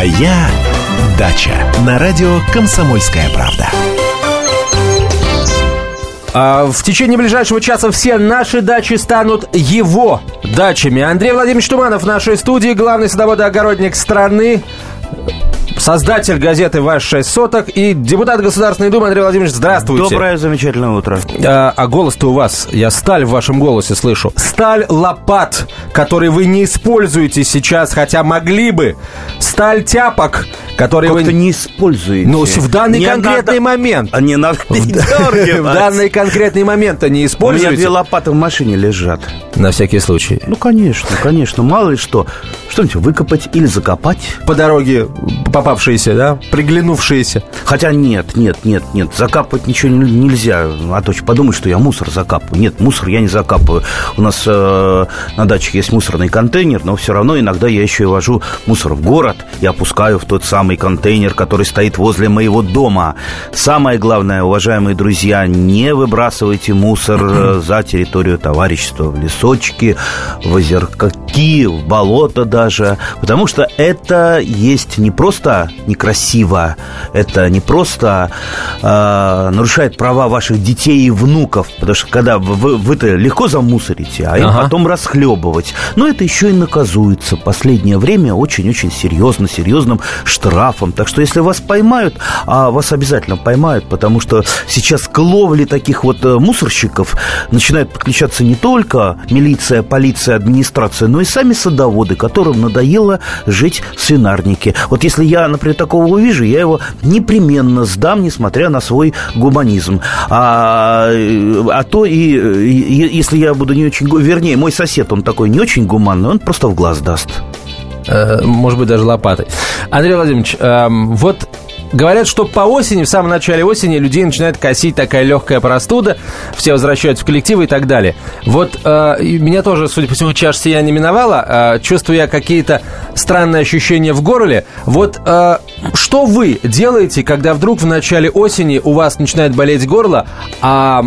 Моя дача на радио Комсомольская правда. А, в течение ближайшего часа все наши дачи станут его дачами. Андрей Владимирович Туманов в нашей студии, главный садоводоогородник страны создатель газеты «Ваш шесть соток» и депутат Государственной Думы Андрей Владимирович, здравствуйте. Доброе, замечательное утро. А, а голос-то у вас, я сталь в вашем голосе слышу. Сталь лопат, который вы не используете сейчас, хотя могли бы. Сталь тяпок, который вы... не используете. Ну, в данный не конкретный надо... момент. А не надо В данный конкретный момент они используете. У меня две лопаты в машине лежат. На всякий случай. Ну, конечно, конечно. Мало ли что. Что-нибудь выкопать или закопать. По дороге попавшиеся, да? Приглянувшиеся. Хотя нет, нет, нет, нет. Закапывать ничего нельзя. А то подумать, что я мусор закапываю. Нет, мусор я не закапываю. У нас э, на даче есть мусорный контейнер, но все равно иногда я еще и вожу мусор в город и опускаю в тот самый контейнер, который стоит возле моего дома. Самое главное, уважаемые друзья, не выбрасывайте мусор э, за территорию товарищества в лесочки, в озерки, в болото даже, потому что это есть не просто некрасиво, это не просто э, нарушает права ваших детей и внуков, потому что когда вы, вы-то легко замусорите, а им ага. потом расхлебывать. Но это еще и наказуется. Последнее время очень-очень серьезно, серьезным штрафом. Так что если вас поймают, а вас обязательно поймают, потому что сейчас к ловле таких вот э, мусорщиков начинают подключаться не только милиция, полиция, администрация, но и сами садоводы, которым надоело жить в свинарнике. Вот если я, например, такого увижу, я его непременно сдам, несмотря на свой гуманизм. А, а то и, и если я буду не очень... Вернее, мой сосед, он такой не очень гуманный, он просто в глаз даст. Э, может быть, даже лопатой. Андрей Владимирович, эм, вот Говорят, что по осени, в самом начале осени, людей начинает косить такая легкая простуда, все возвращаются в коллективы и так далее. Вот э, меня тоже, судя по всему, чаша сия не миновала, э, чувствую я какие-то странные ощущения в горле. Вот э, что вы делаете, когда вдруг в начале осени у вас начинает болеть горло, а,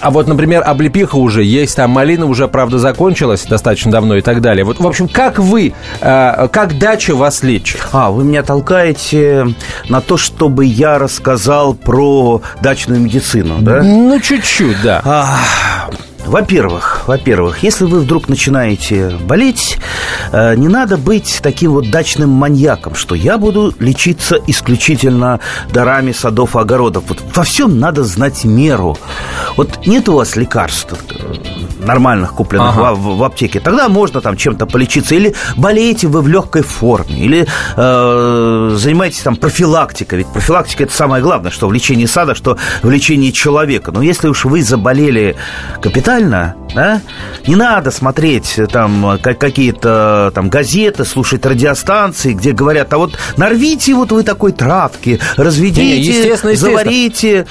а вот, например, облепиха уже есть, там малина уже, правда, закончилась достаточно давно и так далее. Вот, в общем, как вы, э, как дача вас лечит? А, вы меня толкаете на то, чтобы я рассказал про дачную медицину, да? Ну, чуть-чуть, да. А, во-первых, во-первых, если вы вдруг начинаете болеть, э, не надо быть таким вот дачным маньяком, что я буду лечиться исключительно дарами садов и огородов. Вот во всем надо знать меру. Вот нет у вас лекарств нормальных, купленных ага. в, в аптеке, тогда можно там чем-то полечиться. Или болеете вы в легкой форме, или э, занимаетесь там профилактикой. Ведь профилактика это самое главное, что в лечении сада, что в лечении человека. Но если уж вы заболели капитально, да, не надо смотреть там какие-то там газеты, слушать радиостанции, где говорят, а вот нарвите вот вы такой травки, разведите, не, естественно, естественно. заварите.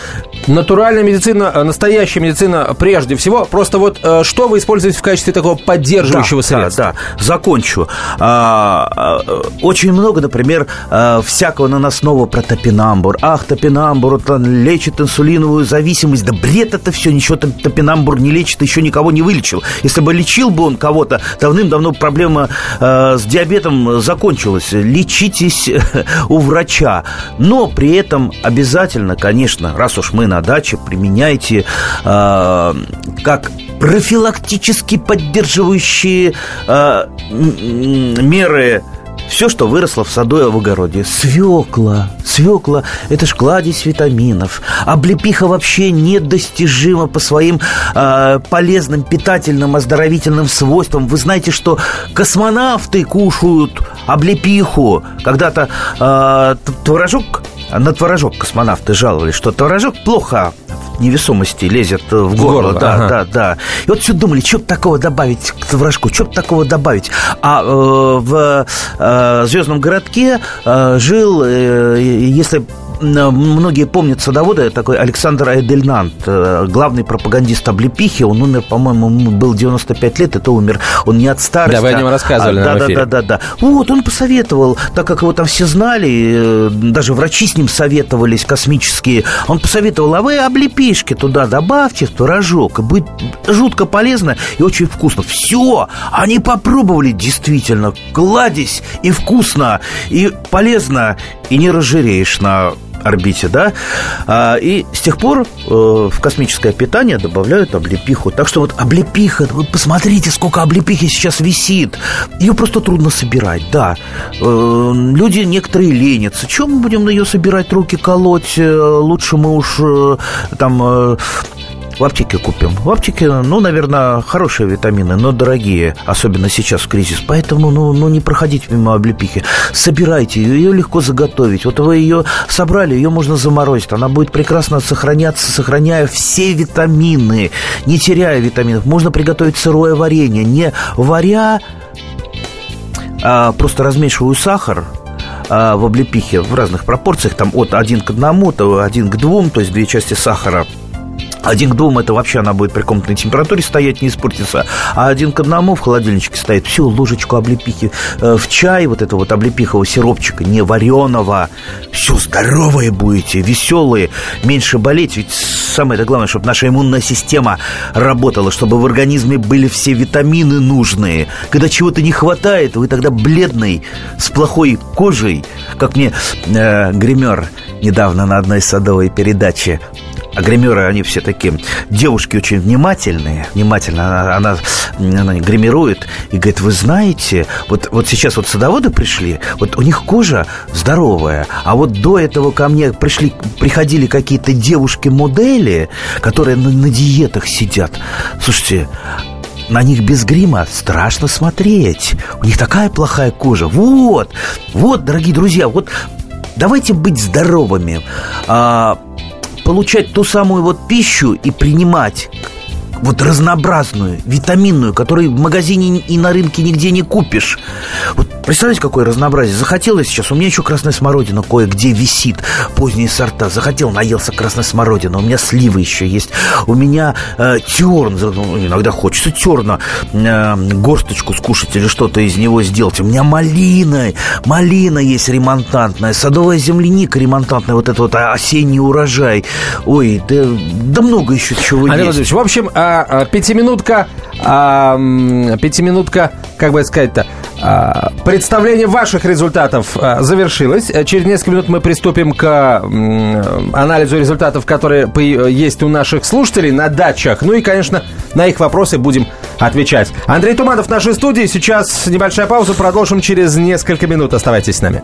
Натуральная медицина, э, настоящая медицина прежде всего. Просто вот э, что вы используете в качестве такого поддерживающего да, средства? Да, да, закончу. А, а, очень много, например, а, всякого наносного про топинамбур. Ах, топинамбур он лечит инсулиновую зависимость. Да бред это все, ничего топинамбур не лечит, еще никого не вылечил. Если бы лечил бы он кого-то, давным-давно проблема с диабетом закончилась. Лечитесь у врача. Но при этом обязательно, конечно, раз уж мы на даче, применяйте как профилактически поддерживающие э, меры все, что выросло в саду и в огороде. Свекла. Свекла – это ж кладезь витаминов. Облепиха вообще недостижима по своим э, полезным, питательным, оздоровительным свойствам. Вы знаете, что космонавты кушают облепиху. Когда-то э, творожок, на творожок космонавты жаловались, что творожок плохо невесомости лезет в горло. Горло да, ага. да, да. И вот все думали, что бы такого добавить к вражку, что бы такого добавить. А э, в э, Звездном городке э, жил, э, если многие помнят садовода, такой Александр Айдельнант, э, главный пропагандист облепихи. Он умер, по-моему, был 95 лет, это умер. Он не от старости. Да, вы о нем рассказывали а, да, да, да, да, да. Вот, он посоветовал, так как его там все знали, даже врачи с ним советовались космические, он посоветовал, а вы облепишки туда добавьте в творожок, и будет жутко полезно и очень вкусно. Все, они попробовали действительно, кладезь и вкусно, и полезно, и не разжиреешь на орбите, да, а, и с тех пор э, в космическое питание добавляют облепиху. Так что вот облепиха, вы посмотрите, сколько облепихи сейчас висит. Ее просто трудно собирать, да. Э, люди некоторые ленятся. Чем мы будем ее собирать, руки колоть? Э, лучше мы уж э, там э, в аптеке купим. В аптеке, ну, наверное, хорошие витамины, но дорогие, особенно сейчас в кризис. Поэтому, ну, ну не проходите мимо облепихи. Собирайте ее, ее легко заготовить. Вот вы ее собрали, ее можно заморозить. Она будет прекрасно сохраняться, сохраняя все витамины, не теряя витаминов. Можно приготовить сырое варенье, не варя, а просто размешиваю сахар, а, в облепихе в разных пропорциях, там от один к одному, то один к двум, то есть две части сахара один к двум это вообще она будет при комнатной температуре стоять, не испортится. А один к одному в холодильничке стоит. Все, ложечку облепихи э, в чай, вот этого вот облепихового сиропчика, не вареного. Все, здоровые будете, веселые, меньше болеть. Ведь самое это главное, чтобы наша иммунная система работала, чтобы в организме были все витамины нужные. Когда чего-то не хватает, вы тогда бледный, с плохой кожей, как мне э, гример недавно на одной садовой передаче а гримеры, они все такие девушки очень внимательные, внимательно она, она, она гримирует и говорит, вы знаете, вот, вот сейчас вот садоводы пришли, вот у них кожа здоровая, а вот до этого ко мне пришли, приходили какие-то девушки-модели, которые на, на диетах сидят. Слушайте, на них без грима страшно смотреть. У них такая плохая кожа. Вот, вот, дорогие друзья, вот давайте быть здоровыми. А, получать ту самую вот пищу и принимать вот разнообразную, витаминную, которую в магазине и на рынке нигде не купишь. Вот представляете, какое разнообразие? Захотелось сейчас, у меня еще красная смородина кое-где висит, поздние сорта. Захотел, наелся красной смородины, у меня сливы еще есть. У меня э, терн, ну, иногда хочется терна, э, горсточку скушать или что-то из него сделать. У меня малина, малина есть ремонтантная, садовая земляника ремонтантная, вот это вот осенний урожай. Ой, да, да много еще чего Андрей есть. в общем, а а, пятиминутка, а, пятиминутка, как бы сказать-то, представление ваших результатов а, завершилось. Через несколько минут мы приступим к анализу результатов, которые есть у наших слушателей на дачах. Ну и, конечно, на их вопросы будем отвечать. Андрей Туманов в нашей студии. Сейчас небольшая пауза. Продолжим через несколько минут. Оставайтесь с нами.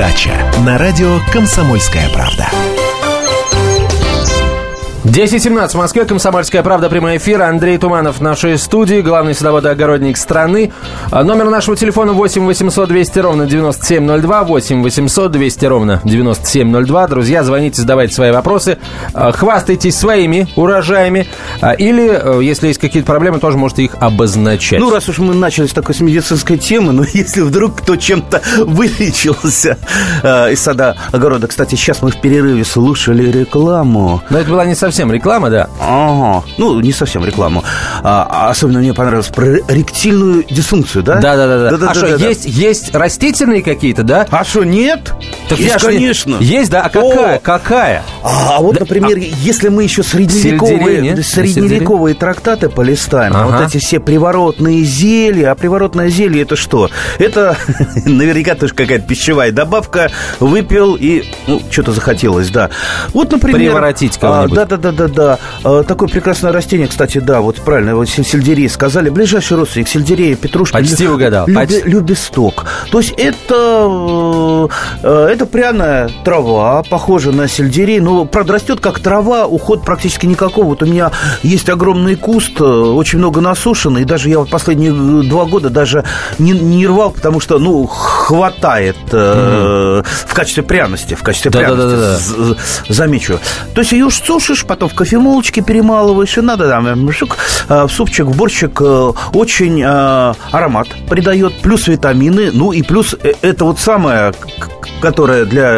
дача на радио Комсомольская правда. 10.17 в Москве, Комсомольская правда, прямой эфир. Андрей Туманов в нашей студии, главный садовод-огородник страны. А, номер нашего телефона 8 800 200 ровно 9702, 8 800 200 ровно 9702. Друзья, звоните, задавайте свои вопросы, а, хвастайтесь своими урожаями, а, или, э, если есть какие-то проблемы, тоже можете их обозначать. Ну, раз уж мы начали с такой с медицинской темы, но если вдруг кто чем-то вылечился э, из сада огорода. Кстати, сейчас мы в перерыве слушали рекламу. Но это была не совсем совсем реклама, да? Ага. Ну, не совсем рекламу. А, особенно мне понравилось про ректильную дисфункцию, да? Да, да, да. да. А что, есть, есть растительные какие-то, да? А что, нет? Так есть, конечно. Есть, да? А какая? О! Какая? А, а вот, да, например, а... если мы еще средневековые, средневековые трактаты полистаем, ага. вот эти все приворотные зелья, а приворотное зелье это что? Это наверняка тоже какая-то пищевая добавка, выпил и, ну, что-то захотелось, да. Вот, например... Приворотить кого-нибудь. Да, да, да, да, да. А, такое прекрасное растение, кстати, да, вот правильно, вот сельдерей сказали. Ближайший родственник сельдерея, петрушка. Почти лю, угадал. Люби, Почти. Любисток. То есть это, э, это пряная трава, похожа на сельдерей, но правда, растет как трава, уход практически никакого. Вот у меня есть огромный куст, э, очень много насушенный, и даже я вот последние два года даже не, не рвал, потому что, ну, хватает э, в качестве пряности, в качестве Да, пряности, да, да, да. з- замечу. То есть ее уж сушишь, потом в кофемолочке перемалываешь, и надо там э, шук, э, в супчик, в борщик э, очень аромат придает, плюс витамины, ну и плюс это вот самое, которое для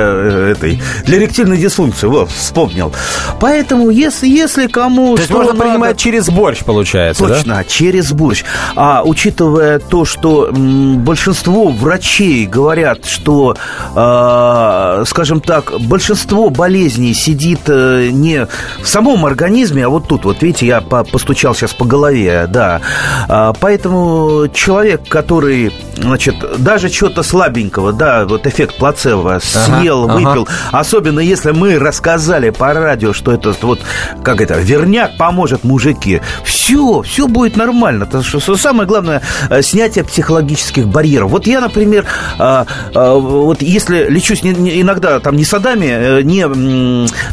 этой, для эректильной дисфункции, вот, вспомнил. Поэтому, если, если кому То есть можно надо- принимать через борщ, получается, да? Точно, через борщ. А учитывая то, что м, большинство врачей говорят, что, э, скажем так, большинство болезней сидит э, не в самом организме, а вот тут, вот видите, я по- постучал сейчас по голове, да. А, поэтому человек, который, значит, даже что-то слабенького, да, вот эффект плацебо, съел, ага. выпил, особенно если мы рассказали по радио, что это вот, как это, верняк поможет мужики, все, все будет нормально. Потому что самое главное, э, снятие психологических барьеров. Вот я, например, а, а, вот если лечусь иногда там не садами, э, не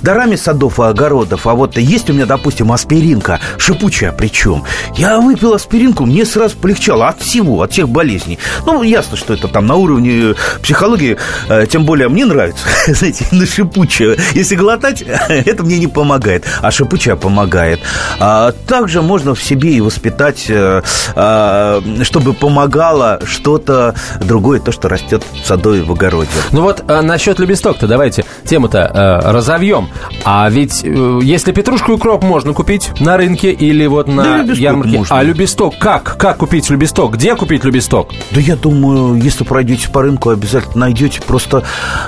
дарами садов и огородов, а вот есть у меня, допустим, аспиринка, шипучая причем. Я выпил аспиринку, мне сразу полегчало от всего, от всех болезней. Ну, ясно, что это там на уровне психологии, э, тем более мне нравится, знаете, на шипучее. Если глотать, это мне не помогает, а шипучая помогает. А также можно в себе и воспитать, э, а, чтобы помогало что-то другое, то, что растет в саду и в огороде. Ну вот э, насчет любесток-то давайте тему-то э, разовьем. А ведь э, если петрушку и укроп можно купить на рынке или вот Да, на любесток ярмарке, можно. а любесток как? Как купить любесток? Где купить любесток? Да я думаю, если пройдете по рынку, обязательно найдете. Просто,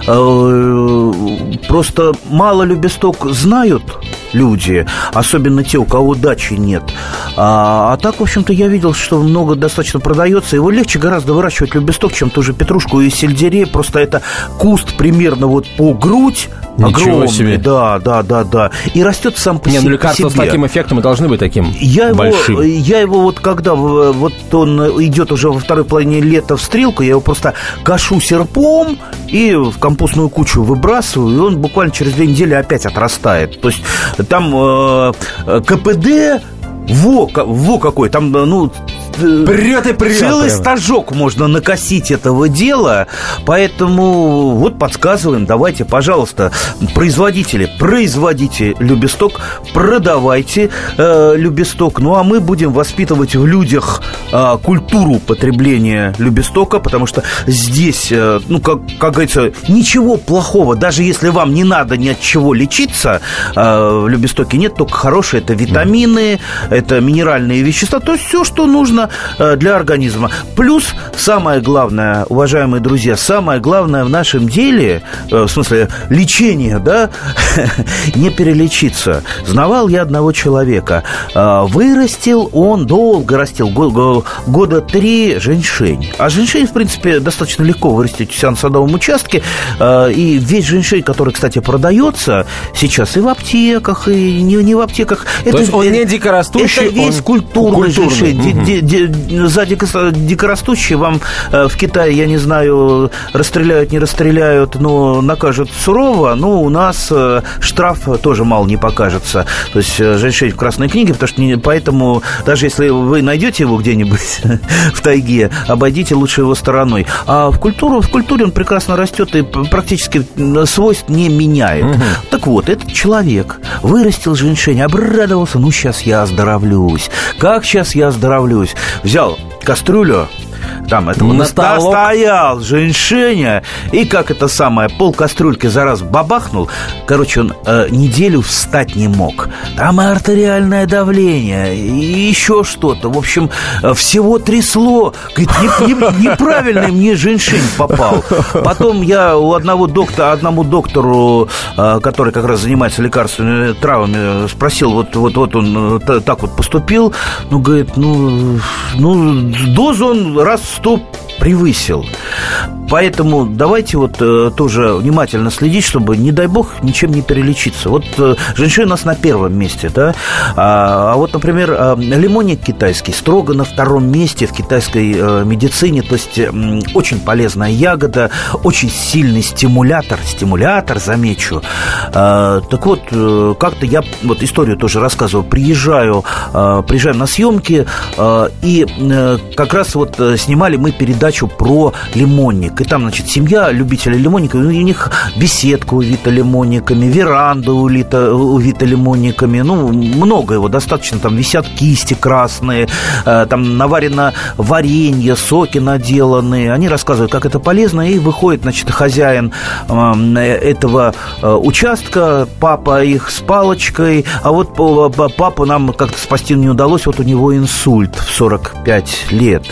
э, просто мало любесток знают люди, особенно те, у кого дачи нет. А, а так, в общем-то, я видел, что много достаточно продается. Его легче гораздо выращивать любесток, чем ту же петрушку и сельдерей. Просто это куст примерно вот по грудь. Ничего огромный. себе. Да, да, да, да. И растет сам по Не, ну по лекарства с себе. таким эффектом и должны быть таким Я его, большим. я его вот когда вот он идет уже во второй половине лета в стрелку, я его просто кашу серпом и в компостную кучу выбрасываю, и он буквально через две недели опять отрастает. То есть там э, э, КПД во, во какой, там, э, ну, Прет и прет Целый прямо. стажок можно накосить этого дела, поэтому вот подсказываем, давайте, пожалуйста, производители, производите любесток, продавайте э, любесток, ну а мы будем воспитывать в людях э, культуру потребления любестока, потому что здесь, э, ну, как, как говорится, ничего плохого, даже если вам не надо ни от чего лечиться, э, в любестоке нет, только хорошие, это витамины, это минеральные вещества, то есть все, что нужно э, для организма. Плюс самое главное, уважаемые друзья, самое главное в нашем деле, э, в смысле лечения, да, не перелечиться. Знавал я одного человека. Э, Вырастил он, долго растил, го- го- года три женьшень. А женьшень, в принципе, достаточно легко вырастить на садовом участке. И весь женьшень, который, кстати, продается сейчас и в аптеках, и не, не в аптеках. То есть он не дикорастущий, Это весь он культурный, культурный. женьшень. Ди- за дико- дикорастущий вам э, в Китае, я не знаю, расстреляют, не расстреляют, но накажут сурово. Ну, у нас э, штраф тоже мало не покажется. То есть э, женьшень в красной книге, потому что не- поэтому даже если вы найдете его где-нибудь в тайге, обойдите лучше его стороной. А в культуру, в культуре он прекрасно растет и практически свойств не меняет. Так вот, этот человек вырастил женьшень, обрадовался, ну, сейчас я оздоровлюсь. Как сейчас я оздоровлюсь? Взял кастрюлю, там этого На столок. настоял женьшеня, и как это самое, пол кастрюльки за раз бабахнул. Короче, он э, неделю встать не мог. Там и артериальное давление, и еще что-то. В общем, э, всего трясло. Говорит, «Не- не- неправильный мне женьшень попал. Потом я у одного доктора, одному доктору, э, который как раз занимается лекарственными травами, спросил, вот, вот, вот он э, та- так вот поступил. Ну, говорит, ну, ну, дозу он раз в сто превысил. Поэтому давайте вот э, тоже внимательно следить, чтобы, не дай бог, ничем не перелечиться. Вот э, женьшень у нас на первом месте, да, а, а вот, например, э, лимонник китайский строго на втором месте в китайской э, медицине, то есть э, очень полезная ягода, очень сильный стимулятор, стимулятор, замечу. Э, так вот, э, как-то я вот историю тоже рассказываю, приезжаю, э, приезжаем на съемки, э, и э, как раз вот э, снимали мы передачу про лимонник. И там, значит, семья любителей лимонника, у них беседка увита лимонниками, веранда улита, увита лимонниками, ну, много его достаточно, там висят кисти красные, э, там наварено варенье, соки наделанные. Они рассказывают, как это полезно, и выходит, значит, хозяин э, этого э, участка, папа их с палочкой, а вот папу нам как-то спасти не удалось, вот у него инсульт в 45 лет.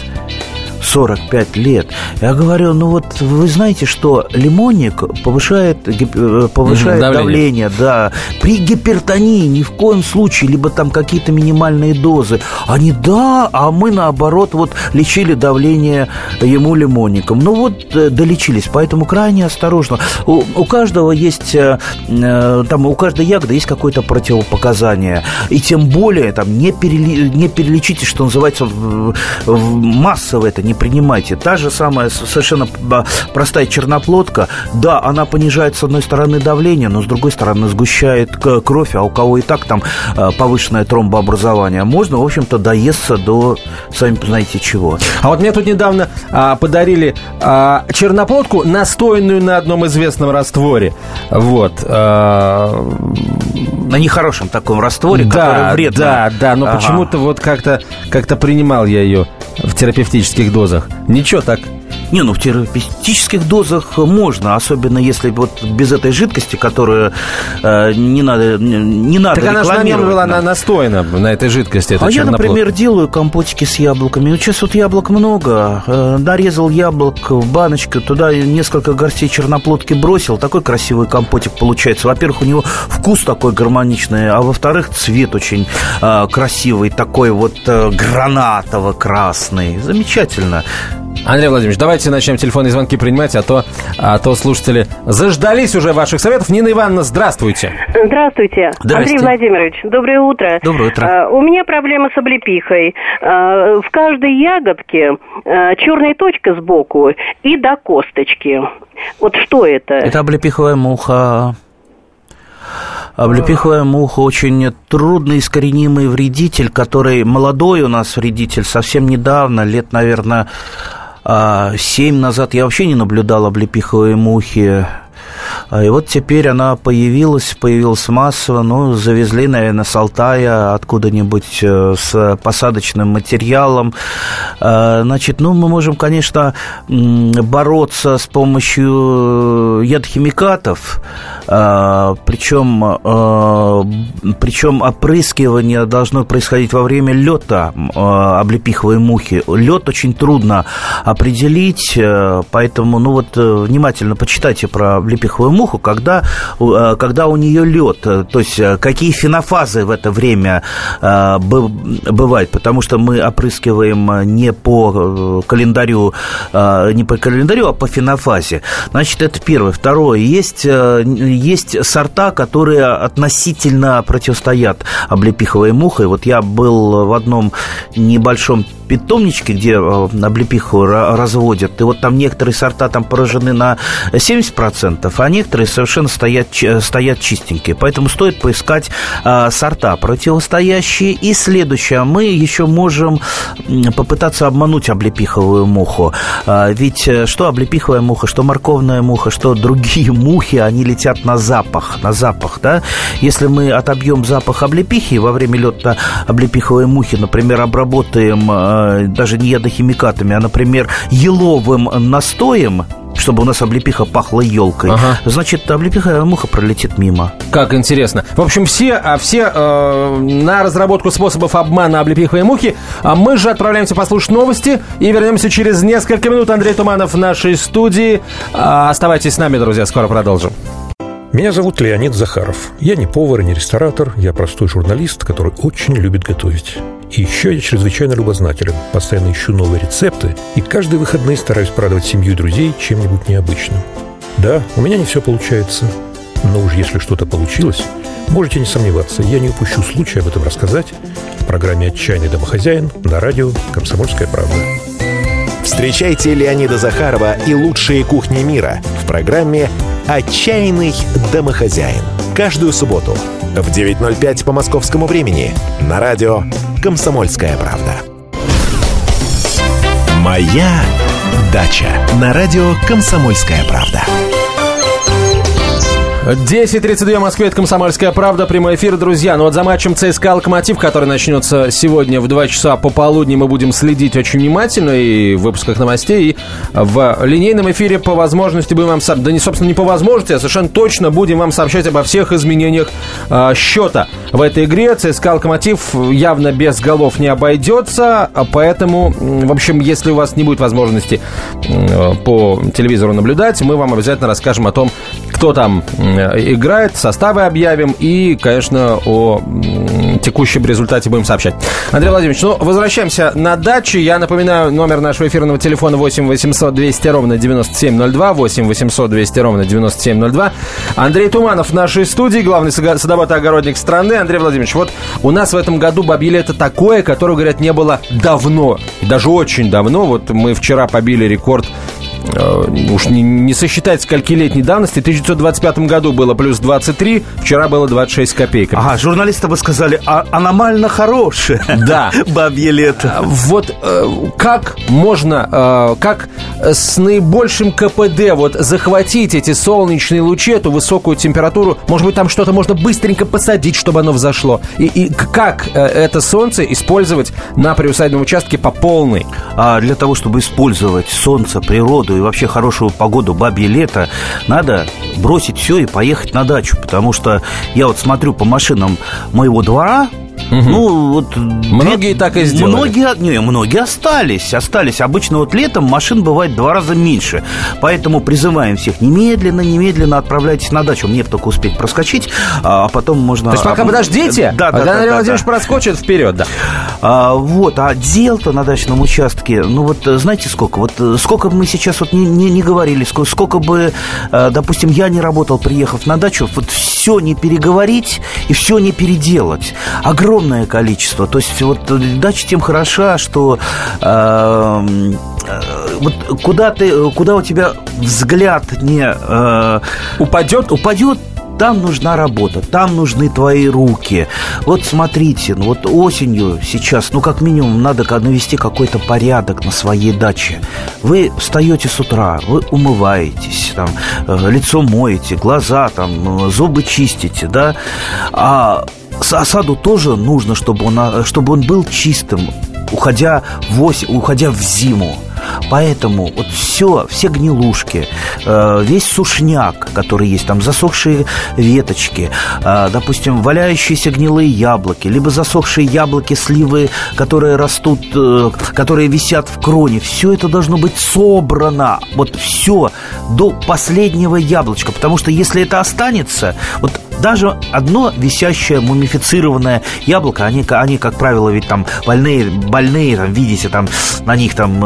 45 лет. Я говорю, ну вот вы знаете, что лимонник повышает, э, повышает давление. давление, да. При гипертонии ни в коем случае, либо там какие-то минимальные дозы. Они, да, а мы наоборот вот лечили давление ему лимонником. Ну вот э, долечились, поэтому крайне осторожно. У, у каждого есть, э, там, у каждой ягоды есть какое-то противопоказание. И тем более там не, перели, не перелечите, что называется, в, в массово это не принимайте. Та же самая совершенно простая черноплодка, да, она понижает с одной стороны давление, но с другой стороны сгущает кровь, а у кого и так там а, повышенное тромбообразование, можно, в общем-то, доесться до, сами знаете чего. А вот мне тут недавно а, подарили а, черноплодку, настойную на одном известном растворе. Вот. А... На нехорошем таком растворе, да, который вредно. Да, да, но ага. почему-то вот как-то как принимал я ее в терапевтических дозах. Ничего так. Не, ну в терапевтических дозах можно, особенно если вот без этой жидкости, которую э, не надо не надо Так она же на нем была да. настоена, на этой жидкости. А я, например, делаю компотики с яблоками. Сейчас вот яблок много. Э, нарезал яблок в баночку, туда несколько горстей черноплодки бросил. Такой красивый компотик получается. Во-первых, у него вкус такой гармоничный, а во-вторых, цвет очень э, красивый, такой вот э, гранатово-красный. Замечательно. Андрей Владимирович, давайте начнем телефонные звонки принимать, а то, а то слушатели заждались уже ваших советов. Нина Ивановна, здравствуйте. Здравствуйте. Андрей Владимирович, доброе утро. Доброе утро. Uh, у меня проблема с облепихой. Uh, в каждой ягодке uh, черная точка сбоку и до косточки. Вот что это? Это облепиховая муха. Облепиховая муха очень трудный искоренимый вредитель, который молодой у нас вредитель, совсем недавно, лет, наверное, а семь назад я вообще не наблюдал облепиховые мухи. А, и вот теперь она появилась, появилась массово, ну, завезли, наверное, с Алтая откуда-нибудь э, с посадочным материалом. А, значит, ну, мы можем, конечно, бороться с помощью ядохимикатов, а, причем, причем опрыскивание должно происходить во время лета облепиховой мухи. Лед очень трудно определить, э, поэтому, ну, вот э, внимательно почитайте про облепиховую муху, когда, э, когда у нее лед, то есть э, какие фенофазы в это время э, бывают, потому что мы опрыскиваем не по календарю, не по календарю, а по фенофазе. Значит, это первое. Второе, есть, есть сорта, которые относительно противостоят облепиховой мухой. Вот я был в одном небольшом питомничке, где облепиху разводят, и вот там некоторые сорта там поражены на 70%, а некоторые совершенно стоят, стоят чистенькие. Поэтому стоит поискать а, сорта противостоящие. И следующее, мы еще можем попытаться обмануть облепиховую муху. А, ведь э, что облепиховая муха, что морковная муха, что другие мухи, они летят на запах, на запах, да? Если мы отобьем запах облепихи во время лета облепиховой мухи, например, обработаем э, даже не ядохимикатами, а, например, еловым настоем, чтобы у нас облепиха пахла елкой. Ага. Значит, облепиха муха пролетит мимо. Как интересно. В общем, все, а все э, на разработку способов обмана облепиховой мухи. А мы же отправляемся послушать новости и вернемся через несколько минут. Андрей Туманов в нашей студии. А, оставайтесь с нами, друзья, скоро продолжим. Меня зовут Леонид Захаров. Я не повар, не ресторатор, я простой журналист, который очень любит готовить. И еще я чрезвычайно любознателен, постоянно ищу новые рецепты и каждые выходные стараюсь порадовать семью и друзей чем-нибудь необычным. Да, у меня не все получается, но уж если что-то получилось, можете не сомневаться, я не упущу случая об этом рассказать в программе «Отчаянный домохозяин» на радио «Комсомольская правда». Встречайте Леонида Захарова и лучшие кухни мира в программе «Отчаянный домохозяин». Каждую субботу в 9.05 по московскому времени на радио «Комсомольская правда». «Моя дача» на радио «Комсомольская правда». 10.32 в Москве, это «Комсомольская правда», прямой эфир, друзья. Ну вот за матчем ЦСКА «Локомотив», который начнется сегодня в 2 часа пополудни, мы будем следить очень внимательно и в выпусках новостей, и в линейном эфире по возможности будем вам... Да не, собственно, не по возможности, а совершенно точно будем вам сообщать обо всех изменениях э, счета в этой игре. ЦСКА «Локомотив» явно без голов не обойдется, а поэтому, в общем, если у вас не будет возможности э, по телевизору наблюдать, мы вам обязательно расскажем о том, кто там играет, составы объявим и, конечно, о текущем результате будем сообщать. Андрей Владимирович, ну, возвращаемся на дачу. Я напоминаю, номер нашего эфирного телефона 8 800 200 ровно 9702, 8 800 200 ровно 9702. Андрей Туманов в нашей студии, главный садовод-огородник страны. Андрей Владимирович, вот у нас в этом году бабили это такое, которого, говорят, не было давно, даже очень давно. Вот мы вчера побили рекорд Э, уж не, не сосчитать скольки летней давности, в 1925 году было плюс 23, вчера было 26 копеек. Ага, журналисты бы сказали, а, аномально хорошее. Да. Бабье лето. А, вот э, как можно, э, как с наибольшим КПД вот захватить эти солнечные лучи, эту высокую температуру, может быть, там что-то можно быстренько посадить, чтобы оно взошло, и, и как это солнце использовать на приусадебном участке по полной? А для того, чтобы использовать солнце, природу и вообще хорошую погоду, бабье лето, надо бросить все и поехать на дачу. Потому что я вот смотрю по машинам моего двора, Угу. Ну, вот... Многие так и сделали. Многие, не, многие остались, остались. Обычно вот летом машин бывает два раза меньше. Поэтому призываем всех немедленно, немедленно отправляйтесь на дачу. Мне только успеть проскочить, а потом можно... То есть пока подождите, да, да, Андрей да, Владимирович да. проскочит вперед, да. А, вот, а дел-то на дачном участке, ну вот знаете сколько? Вот сколько бы мы сейчас вот не, не, не говорили, сколько, сколько бы, допустим, я не работал, приехав на дачу, вот все не переговорить и все не переделать. Огромное огромное количество. То есть вот дача тем хороша, что э, вот куда ты, куда у тебя взгляд не э, упадет, упадет, там нужна работа, там нужны твои руки. Вот смотрите, ну вот осенью сейчас, ну как минимум, надо навести какой-то порядок на своей даче. Вы встаете с утра, вы умываетесь, там, э, лицо моете, глаза, там, зубы чистите, да, а осаду тоже нужно, чтобы он, чтобы он был чистым, уходя в, ось, уходя в зиму. Поэтому вот все, все гнилушки, э, весь сушняк, который есть, там засохшие веточки, э, допустим, валяющиеся гнилые яблоки, либо засохшие яблоки, сливы, которые растут, э, которые висят в кроне, все это должно быть собрано, вот все до последнего яблочка, потому что если это останется, вот даже одно висящее мумифицированное яблоко, они, они как правило, ведь там больные, больные там, видите, там на них там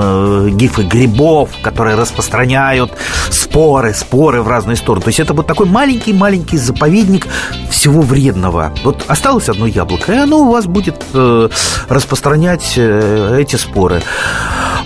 гифы грибов, которые распространяют споры, споры в разные стороны. То есть это вот такой маленький-маленький заповедник всего вредного. Вот осталось одно яблоко, и оно у вас будет э, распространять э, эти споры.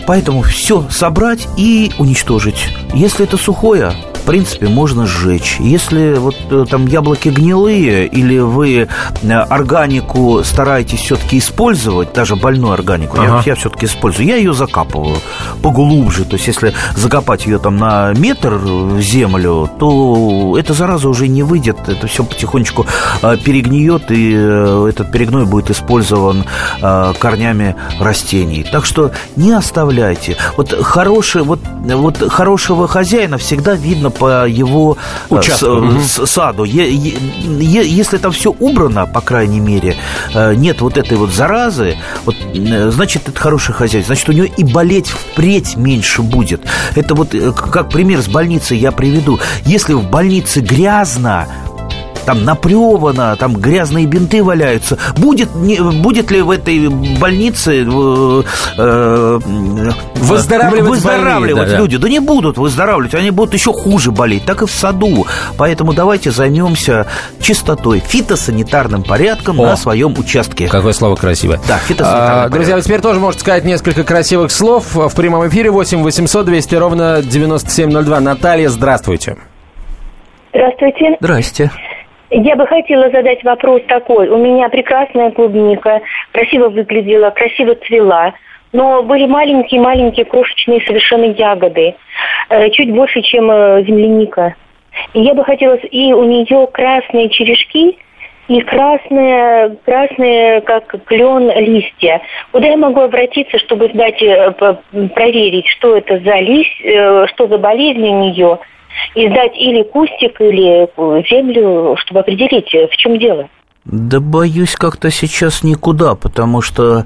Поэтому все собрать и уничтожить. Если это сухое, принципе, можно сжечь. Если вот э, там яблоки гнилые, или вы э, органику стараетесь все-таки использовать, даже больную органику, ага. я, я все-таки использую, я ее закапываю поглубже. То есть, если закопать ее там на метр в землю, то эта зараза уже не выйдет, это все потихонечку э, перегниет, и этот перегной будет использован корнями растений. Так что не оставляйте. Вот хороший, вот, вот хорошего хозяина всегда видно по его Участку. С, саду. Е, е, если там все убрано, по крайней мере, нет вот этой вот заразы, вот, значит, это хороший хозяин. Значит, у него и болеть впредь меньше будет. Это вот как пример с больницей я приведу. Если в больнице грязно, там наплевано, там грязные бинты валяются. Будет, не, будет ли в этой больнице э, э, выздоравливать, выздоравливать больные, люди? Да, да. да не будут выздоравливать, они будут еще хуже болеть, так и в саду. Поэтому давайте займемся чистотой, фитосанитарным порядком О, на своем участке. Какое слово красивое. Да, фитосанитарный а, Друзья, вы теперь тоже можете сказать несколько красивых слов в прямом эфире 8 800 200 ровно 9702. Наталья, здравствуйте. Здравствуйте. Здрасте. Я бы хотела задать вопрос такой. У меня прекрасная клубника, красиво выглядела, красиво цвела. Но были маленькие-маленькие крошечные совершенно ягоды. Э, чуть больше, чем э, земляника. Я бы хотела... И у нее красные черешки, и красные, красные, как клен, листья. Куда я могу обратиться, чтобы сдать, э, проверить, что это за лист, что за болезнь у нее – и сдать или кустик, или землю, чтобы определить, в чем дело. Да боюсь как-то сейчас никуда, потому что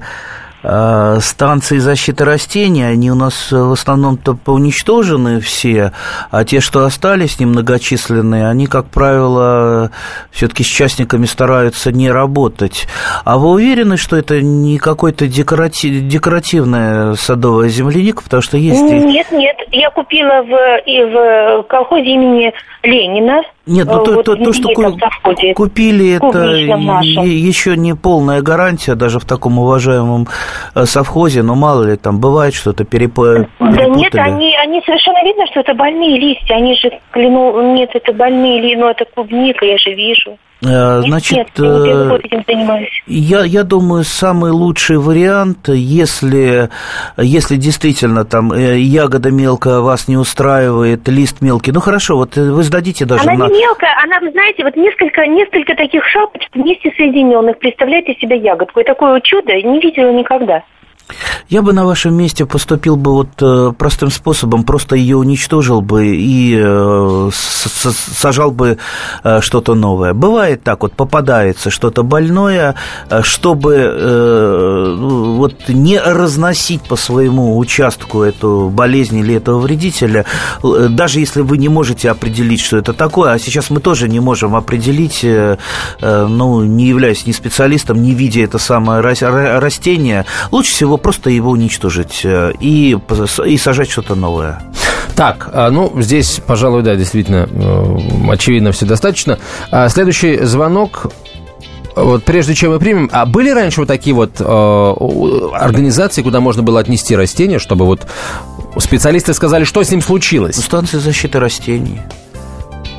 станции защиты растений, они у нас в основном-то уничтожены все, а те, что остались немногочисленные, они, как правило, все-таки с частниками стараются не работать. А вы уверены, что это не какой-то декоратив, декоративная садовая земляника, потому что есть... Нет, нет, я купила в, и в колхозе имени Ленина, нет, ну то, вот то, то, что купили, это еще не полная гарантия, даже в таком уважаемом э, совхозе, но мало ли там бывает что-то перепутали. Да нет, они, они совершенно видно, что это больные листья, они же, кляну, нет, это больные листья, но это клубника, я же вижу. Э, значит, нет, нет, я, я думаю, самый лучший вариант, если, если действительно там э, ягода мелкая вас не устраивает, лист мелкий, ну хорошо, вот вы сдадите даже она на... не мелкая, она, вы знаете, вот несколько, несколько таких шапочек вместе соединенных представляет из себя ягодку. И такое чудо не видела никогда. Я бы на вашем месте поступил бы вот э, простым способом, просто ее уничтожил бы и э, сажал бы э, что-то новое. Бывает так, вот попадается что-то больное, чтобы вот не разносить по своему участку эту болезнь или этого вредителя, даже если вы не можете определить, что это такое, а сейчас мы тоже не можем определить, ну, не являясь ни специалистом, не видя это самое растение, лучше всего просто его уничтожить э, и, и сажать что-то новое. Так, а, ну, здесь, пожалуй, да, действительно, э, очевидно, все достаточно. А, следующий звонок вот прежде чем мы примем, а были раньше вот такие вот э, организации, куда можно было отнести растения, чтобы вот специалисты сказали, что с ним случилось? Станция защиты растений.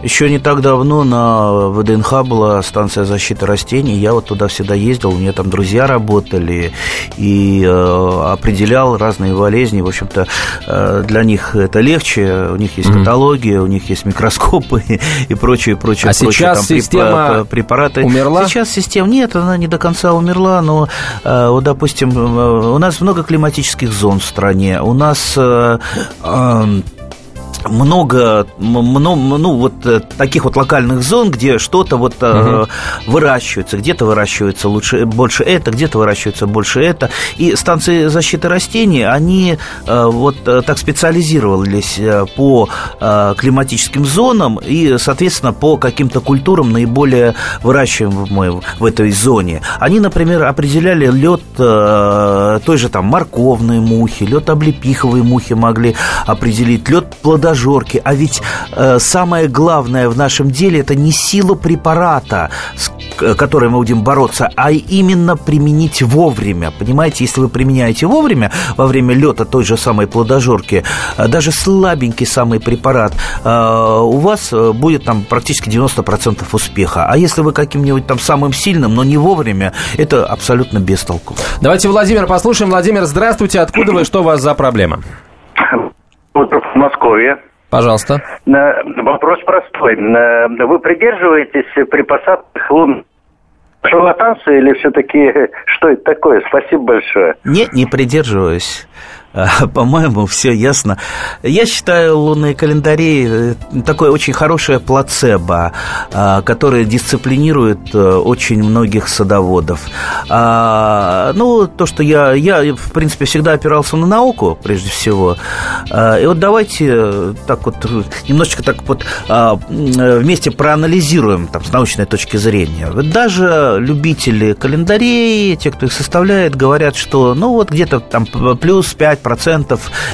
Еще не так давно на ВДНХ была станция защиты растений. Я вот туда всегда ездил, у меня там друзья работали и э, определял разные болезни. В общем-то, э, для них это легче. У них есть mm-hmm. каталоги, у них есть микроскопы и прочее, прочее. А прочее, сейчас там, система препараты. умерла? Сейчас система нет, она не до конца умерла, но э, вот, допустим, э, у нас много климатических зон в стране. У нас э, э, много, много, ну, вот э, таких вот локальных зон, где что-то вот угу. выращивается, где-то выращивается лучше, больше это, где-то выращивается больше это. И станции защиты растений, они э, вот так специализировались по климатическим зонам и, соответственно, по каким-то культурам наиболее выращиваемым в этой зоне. Они, например, определяли лед той же там морковной мухи, лед облепиховой мухи могли определить, лед плодородия массажерки. А ведь э, самое главное в нашем деле это не сила препарата, с которой мы будем бороться, а именно применить вовремя. Понимаете, если вы применяете вовремя, во время лета той же самой плодожорки, э, даже слабенький самый препарат, э, у вас э, будет там практически 90% успеха. А если вы каким-нибудь там самым сильным, но не вовремя, это абсолютно без толку. Давайте Владимир послушаем. Владимир, здравствуйте. Откуда вы? Что у вас за проблема? Утро в Москве. Пожалуйста. Вопрос простой. Вы придерживаетесь при посадках лун шарлатанцы или все-таки что это такое? Спасибо большое. Нет, не придерживаюсь. по-моему, все ясно. Я считаю лунные календари э, такое очень хорошее плацебо, э, которое дисциплинирует очень многих садоводов. А, ну, то, что я, я, в принципе, всегда опирался на науку, прежде всего. И вот давайте так вот немножечко так вот вместе проанализируем там, с научной точки зрения. Даже любители календарей, те, кто их составляет, говорят, что ну вот где-то там плюс 5%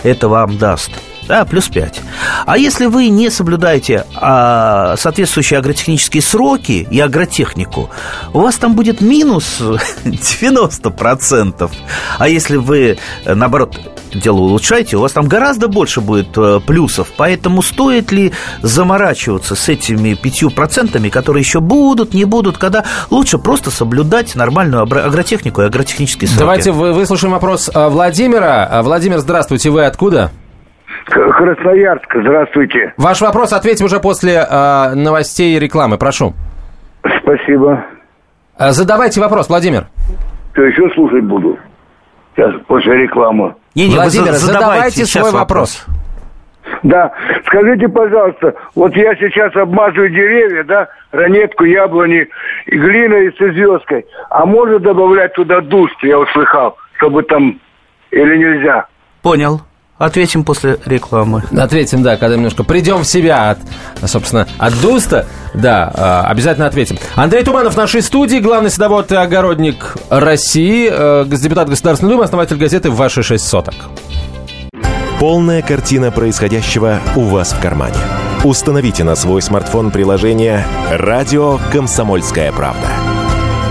это вам даст. Да, плюс 5. А если вы не соблюдаете а, соответствующие агротехнические сроки и агротехнику, у вас там будет минус 90%. А если вы, наоборот, дело улучшаете, у вас там гораздо больше будет э, плюсов. Поэтому стоит ли заморачиваться с этими пятью процентами, которые еще будут, не будут, когда лучше просто соблюдать нормальную агротехнику и агротехнические сроки? Давайте выслушаем вопрос э, Владимира. Э, Владимир, здравствуйте, вы откуда? Красноярск, здравствуйте. Ваш вопрос ответим уже после э, новостей и рекламы, прошу. Спасибо. Задавайте вопрос, Владимир. Что еще слушать буду? Сейчас после рекламы. Не, не, Владимир, задавайте, задавайте свой вопрос. вопрос. Да, скажите, пожалуйста, вот я сейчас обмазываю деревья, да, ранетку, яблони, глиной и с звездкой. А можно добавлять туда дуст, я услыхал, чтобы там или нельзя? Понял. Ответим после рекламы. Ответим, да, когда немножко придем в себя от, собственно, от Дуста. Да, а, обязательно ответим. Андрей Туманов в нашей студии, главный садовод и огородник России, э, депутат Государственной Думы, основатель газеты «Ваши шесть соток». Полная картина происходящего у вас в кармане. Установите на свой смартфон приложение «Радио Комсомольская правда».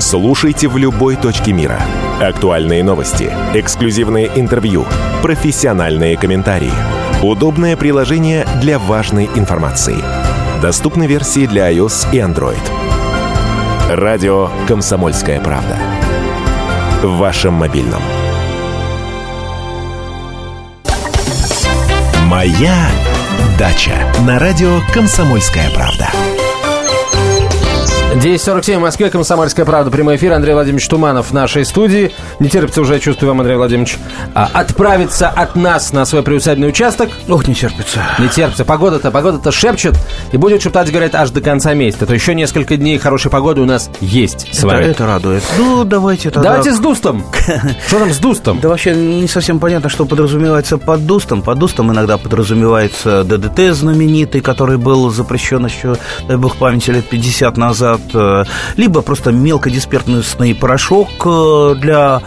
Слушайте в любой точке мира. Актуальные новости, эксклюзивные интервью, профессиональные комментарии. Удобное приложение для важной информации. Доступны версии для iOS и Android. Радио «Комсомольская правда». В вашем мобильном. «Моя дача» на радио «Комсомольская правда». 10.47 в Москве, Комсомольская правда, прямой эфир. Андрей Владимирович Туманов в нашей студии. Не терпится уже, чувствую вам, Андрей Владимирович, а, отправиться от нас на свой приусадебный участок. Ох, не терпится. Не терпится. Погода-то, погода-то шепчет и будет шептать, говорят, аж до конца месяца. То еще несколько дней хорошей погоды у нас есть с вами. Это, это радует. Ну, давайте тогда... Давайте с Дустом. Что там с Дустом? Да вообще не совсем понятно, что подразумевается под Дустом. Под Дустом иногда подразумевается ДДТ знаменитый, который был запрещен еще, дай бог памяти, лет 50 назад Э, либо просто мелкодисперсный порошок э, для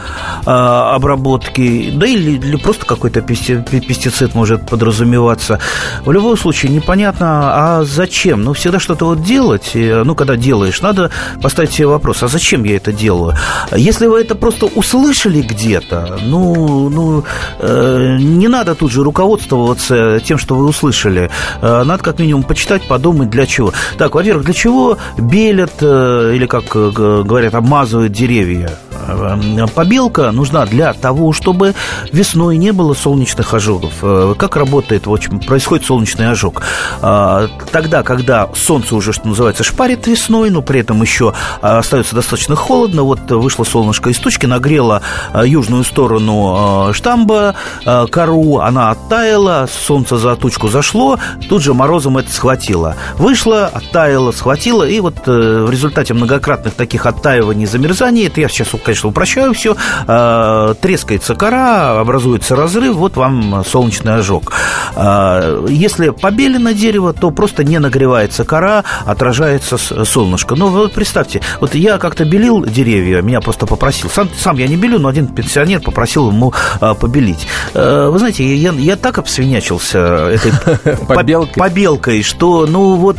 обработки, да или, или просто какой-то пестицид может подразумеваться. В любом случае, непонятно, а зачем? Ну, всегда что-то вот делать, ну, когда делаешь, надо поставить себе вопрос, а зачем я это делаю? Если вы это просто услышали где-то, ну, ну не надо тут же руководствоваться тем, что вы услышали. Надо как минимум почитать, подумать, для чего. Так, во-первых, для чего белят или, как э, говорят, обмазывают деревья. Э, побелка нужна для того, чтобы весной не было солнечных ожогов. Э, как работает, в общем, происходит солнечный ожог? Тогда, когда солнце уже, что называется, шпарит весной, но при этом еще остается достаточно холодно, вот вышло солнышко из тучки, нагрело южную сторону штамба, кору, она оттаяла, солнце за тучку зашло, тут же морозом это схватило. Вышло, оттаяло, схватило, и вот в результате многократных таких оттаиваний замерзаний, это я сейчас, конечно, упрощаю все, э, трескается кора, образуется разрыв, вот вам солнечный ожог. Э, если побелено дерево, то просто не нагревается кора, отражается солнышко. Но вот представьте, вот я как-то белил деревья, меня просто попросил, сам, сам я не белю, но один пенсионер попросил ему э, побелить. Вы знаете, я, я так обсвинячился этой побелкой. побелкой, что, ну вот,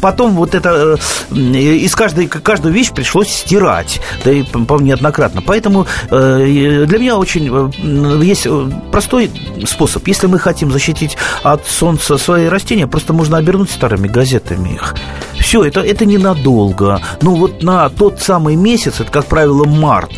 потом вот это из каждой, каждую вещь пришлось стирать, да и, по неоднократно. Поэтому э, для меня очень э, есть э, простой способ. Если мы хотим защитить от солнца свои растения, просто можно обернуть старыми газетами их. Все, это, это ненадолго. Ну, вот на тот самый месяц, это, как правило, март,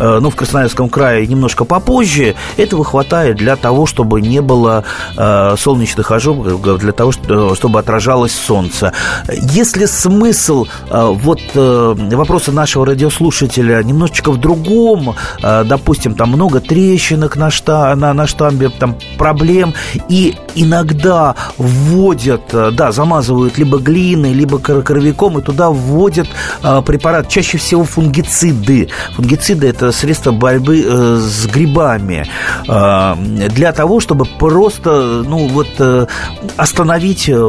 э, ну, в Красноярском крае немножко попозже, этого хватает для того, чтобы не было э, солнечных ожогов, для того, чтобы отражалось солнце. Если смысл э, вот вопроса нашего радиослушателя немножечко в другом, допустим, там много трещинок на, шта, на, на штамбе, там проблем, и иногда вводят, да, замазывают либо глиной, либо коровиком, и туда вводят э, препарат, чаще всего фунгициды. Фунгициды – это средство борьбы э, с грибами. Э, для того, чтобы просто, ну, вот, э, остановить... Э,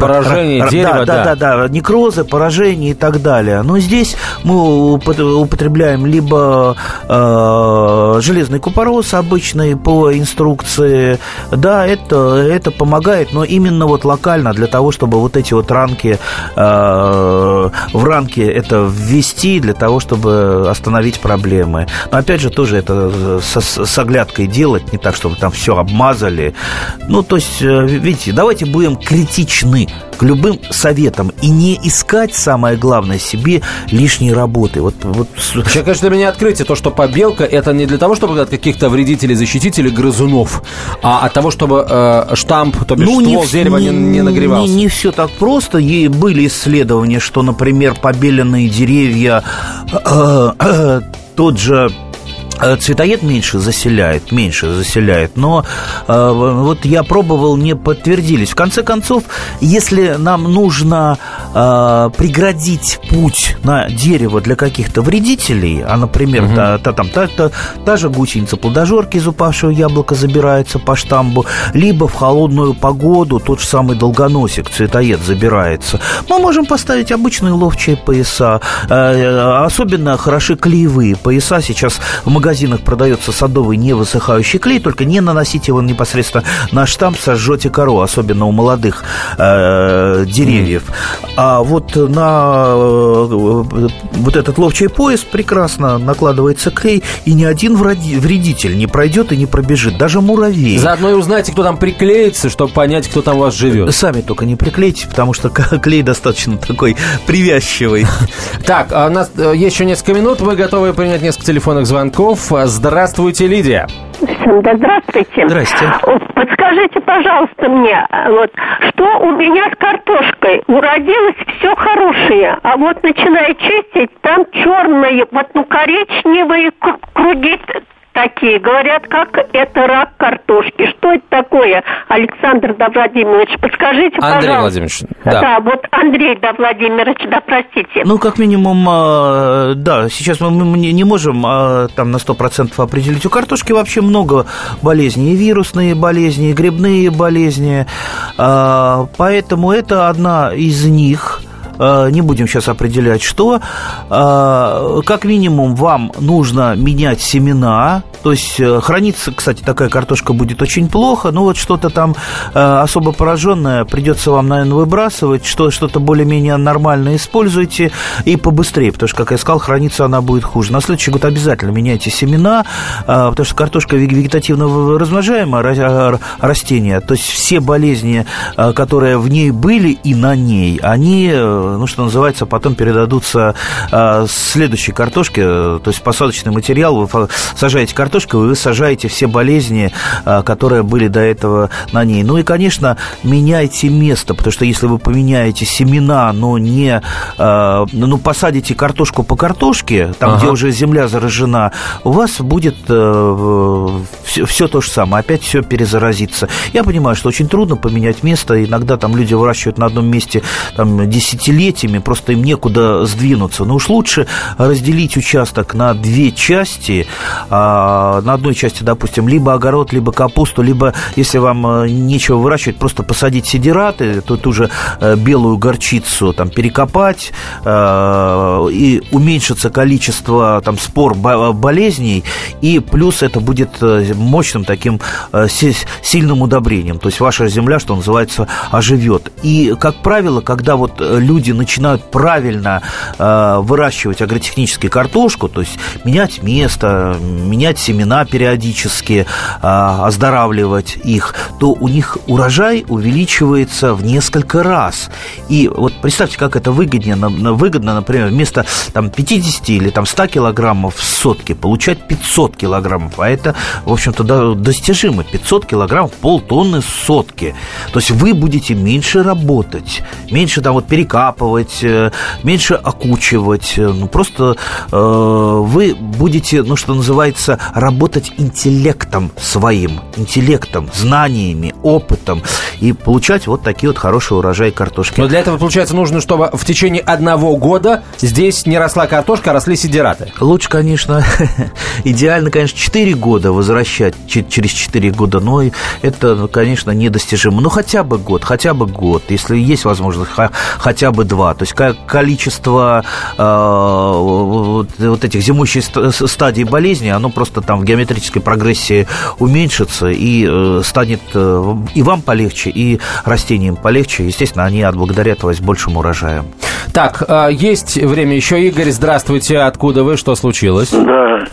поражение р- дерева, да, да. Да, да, некрозы, поражения и так далее. Но здесь мы употребляем либо э, железный купорос обычный по инструкции, да, это, это помогает, но именно вот локально для того, чтобы вот эти вот ранки э, в ранки это ввести для того, чтобы остановить проблемы. Но опять же тоже это со, с оглядкой делать, не так, чтобы там все обмазали. Ну, то есть, э, видите, давайте будем критичны к любым советам и не искать, самое главное, себе лишней работы. Вот, вот... Вообще, конечно, для меня открытие, то, что побелка, это не для того, чтобы от каких-то вредителей защитить или грызунов, а от того, чтобы э, штамп, то бишь ну, ствол не, дерева не, не нагревался. Не, не все так просто. И были исследования, что, например, побеленные деревья, э, э, тот же цветоед меньше заселяет, меньше заселяет, но э, вот я пробовал, не подтвердились. В конце концов, если нам нужно э, преградить путь на дерево для каких-то вредителей, а, например, угу. та, та, там, та, та, та же гусеница плодожорки из упавшего яблока забирается по штамбу, либо в холодную погоду тот же самый долгоносик, цветоед забирается, мы можем поставить обычные ловчие пояса. Э, особенно хороши клеевые пояса. Сейчас в магазине магазинах продается садовый невысыхающий клей, только не наносите его непосредственно на штамп, сожжете кору, особенно у молодых э, деревьев. А вот на э, вот этот ловчий пояс прекрасно накладывается клей, и ни один вредитель не пройдет и не пробежит, даже муравей. Заодно и узнайте, кто там приклеится, чтобы понять, кто там у вас живет. Сами только не приклейте, потому что клей достаточно такой привязчивый. Так, а у нас э, еще несколько минут, мы готовы принять несколько телефонных звонков. Здравствуйте, Лидия. Да, здравствуйте. Здрасте. Подскажите, пожалуйста, мне, вот, что у меня с картошкой? Уродилось все хорошее, а вот начиная чистить, там черные, вот, ну, коричневые круги такие. Говорят, как это рак картошки. Что это такое, Александр да Владимирович? Подскажите, Андрей пожалуйста. Владимирович, да. Да, вот Андрей да Владимирович, да, простите. Ну, как минимум, а, да, сейчас мы не можем а, там на 100% определить. У картошки вообще много болезней. И вирусные болезни, и грибные болезни. А, поэтому это одна из них – не будем сейчас определять, что, э, как минимум вам нужно менять семена, то есть э, храниться, кстати, такая картошка будет очень плохо, но вот что-то там особо пораженное придется вам, наверное, выбрасывать, что, что-то более-менее нормальное используйте и побыстрее, потому что, как я сказал, храниться она будет хуже. На следующий год обязательно меняйте семена, потому что картошка вегетативно размножаемое растение, то есть все болезни, которые в ней были и на ней, они ну, что называется, потом передадутся э, следующей картошке, то есть посадочный материал, вы сажаете картошку, вы сажаете все болезни, э, которые были до этого на ней. Ну и, конечно, меняйте место, потому что если вы поменяете семена, но не, э, ну, посадите картошку по картошке, там, ага. где уже земля заражена, у вас будет э, все, все то же самое, опять все перезаразится. Я понимаю, что очень трудно поменять место, иногда там люди выращивают на одном месте там десятилетия, десятилетиями, просто им некуда сдвинуться. Но уж лучше разделить участок на две части. А, на одной части, допустим, либо огород, либо капусту, либо, если вам э, нечего выращивать, просто посадить сидираты, тут уже э, белую горчицу там перекопать, э, и уменьшится количество там спор болезней, и плюс это будет мощным таким сильным удобрением. То есть ваша земля, что называется, оживет. И, как правило, когда вот люди начинают правильно э, выращивать агротехнически картошку, то есть менять место, менять семена периодически, а, оздоравливать их, то у них урожай увеличивается в несколько раз. И вот представьте, как это выгоднее, выгодно, например, вместо там, 50 или там, 100 килограммов в сотке получать 500 килограммов. А это, в общем-то, достижимо. 500 килограммов, полтонны сотки. То есть вы будете меньше работать, меньше там вот перекапывать, э, меньше окучивать. Ну, просто э, вы будете, ну, что называется, работать интеллектом своим, интеллектом, знаниями, опытом и получать вот такие вот хорошие урожаи картошки. Но для этого, получается, нужно, чтобы в течение одного года здесь не росла картошка, а росли сидираты. Лучше, конечно, идеально, конечно, 4 года возвращать через 4 года, но это, конечно, недостижимо. Ну, хотя бы год, хотя бы год, если есть возможность, хотя бы два. То есть количество э, вот этих зимующих стадий болезни, оно просто там в геометрической прогрессии уменьшится и э, станет э, и вам полегче, и растениям полегче. Естественно, они отблагодарят вас большим урожаем. Так, есть время еще. Игорь, здравствуйте. Откуда вы? Что случилось? Да,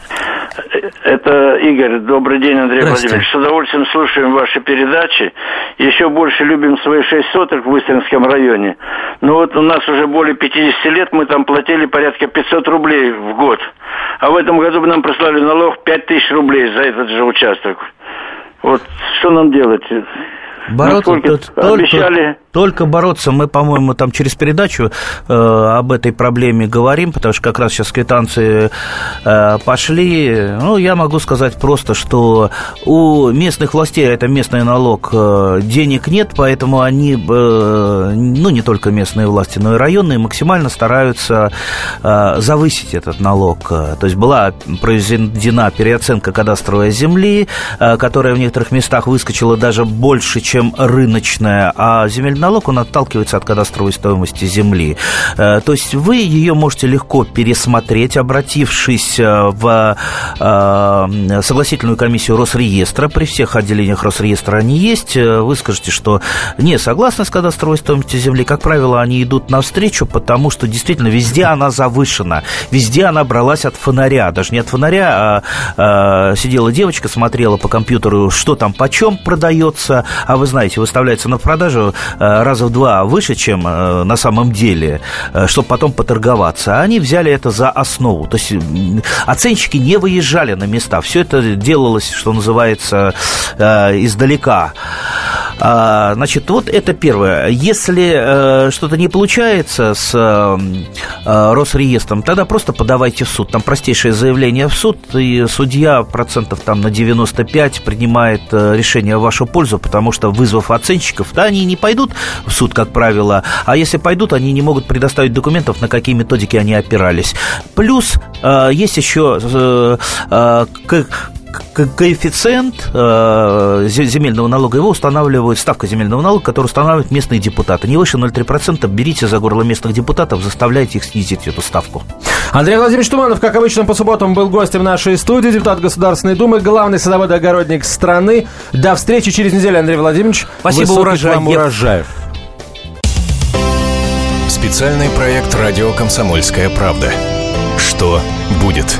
это Игорь. Добрый день, Андрей Владимирович. С удовольствием слушаем ваши передачи. Еще больше любим свои шесть соток в Выстринском районе. Но вот у нас уже более 50 лет, мы там платили порядка 500 рублей в год. А в этом году нам прислали налог 5000 рублей за этот же участок. Вот что нам делать? Бороться только, обещали... только бороться. Мы, по-моему, там через передачу э, об этой проблеме говорим, потому что как раз сейчас квитанции э, пошли. Ну, я могу сказать просто, что у местных властей, это местный налог, э, денег нет, поэтому они, э, ну, не только местные власти, но и районные, максимально стараются э, завысить этот налог. То есть была произведена переоценка кадастровой земли, э, которая в некоторых местах выскочила даже больше, чем рыночная, а земельный налог, он отталкивается от кадастровой стоимости земли. Э, то есть вы ее можете легко пересмотреть, обратившись э, в э, согласительную комиссию Росреестра. При всех отделениях Росреестра они есть. Вы скажете, что не согласны с кадастровой стоимостью земли. Как правило, они идут навстречу, потому что действительно везде она завышена. Везде она бралась от фонаря. Даже не от фонаря, а сидела девочка, смотрела по компьютеру, что там почем продается, а вы знаете, выставляется на продажу раза в два выше, чем э, на самом деле, э, чтобы потом поторговаться. А они взяли это за основу. То есть оценщики не выезжали на места. Все это делалось, что называется, издалека. А, значит, вот это первое. Если что-то не получается с Росреестром, тогда просто подавайте в суд. Там простейшее заявление в суд, и судья процентов там на 95 принимает решение в вашу пользу, потому что вызвав оценщиков, да, они не пойдут в суд, как правило, а если пойдут, они не могут предоставить документов, на какие методики они опирались. Плюс э, есть еще э, э, коэффициент э, земельного налога, его устанавливают, ставка земельного налога, которую устанавливают местные депутаты. Не выше 0,3%, берите за горло местных депутатов, заставляйте их снизить эту ставку. Андрей Владимирович Туманов, как обычно, по субботам был гостем нашей студии, депутат Государственной Думы, главный садовод-огородник страны. До встречи через неделю, Андрей Владимирович. Спасибо, урожаев. вам урожаев. Специальный проект «Радио Комсомольская правда». Что будет?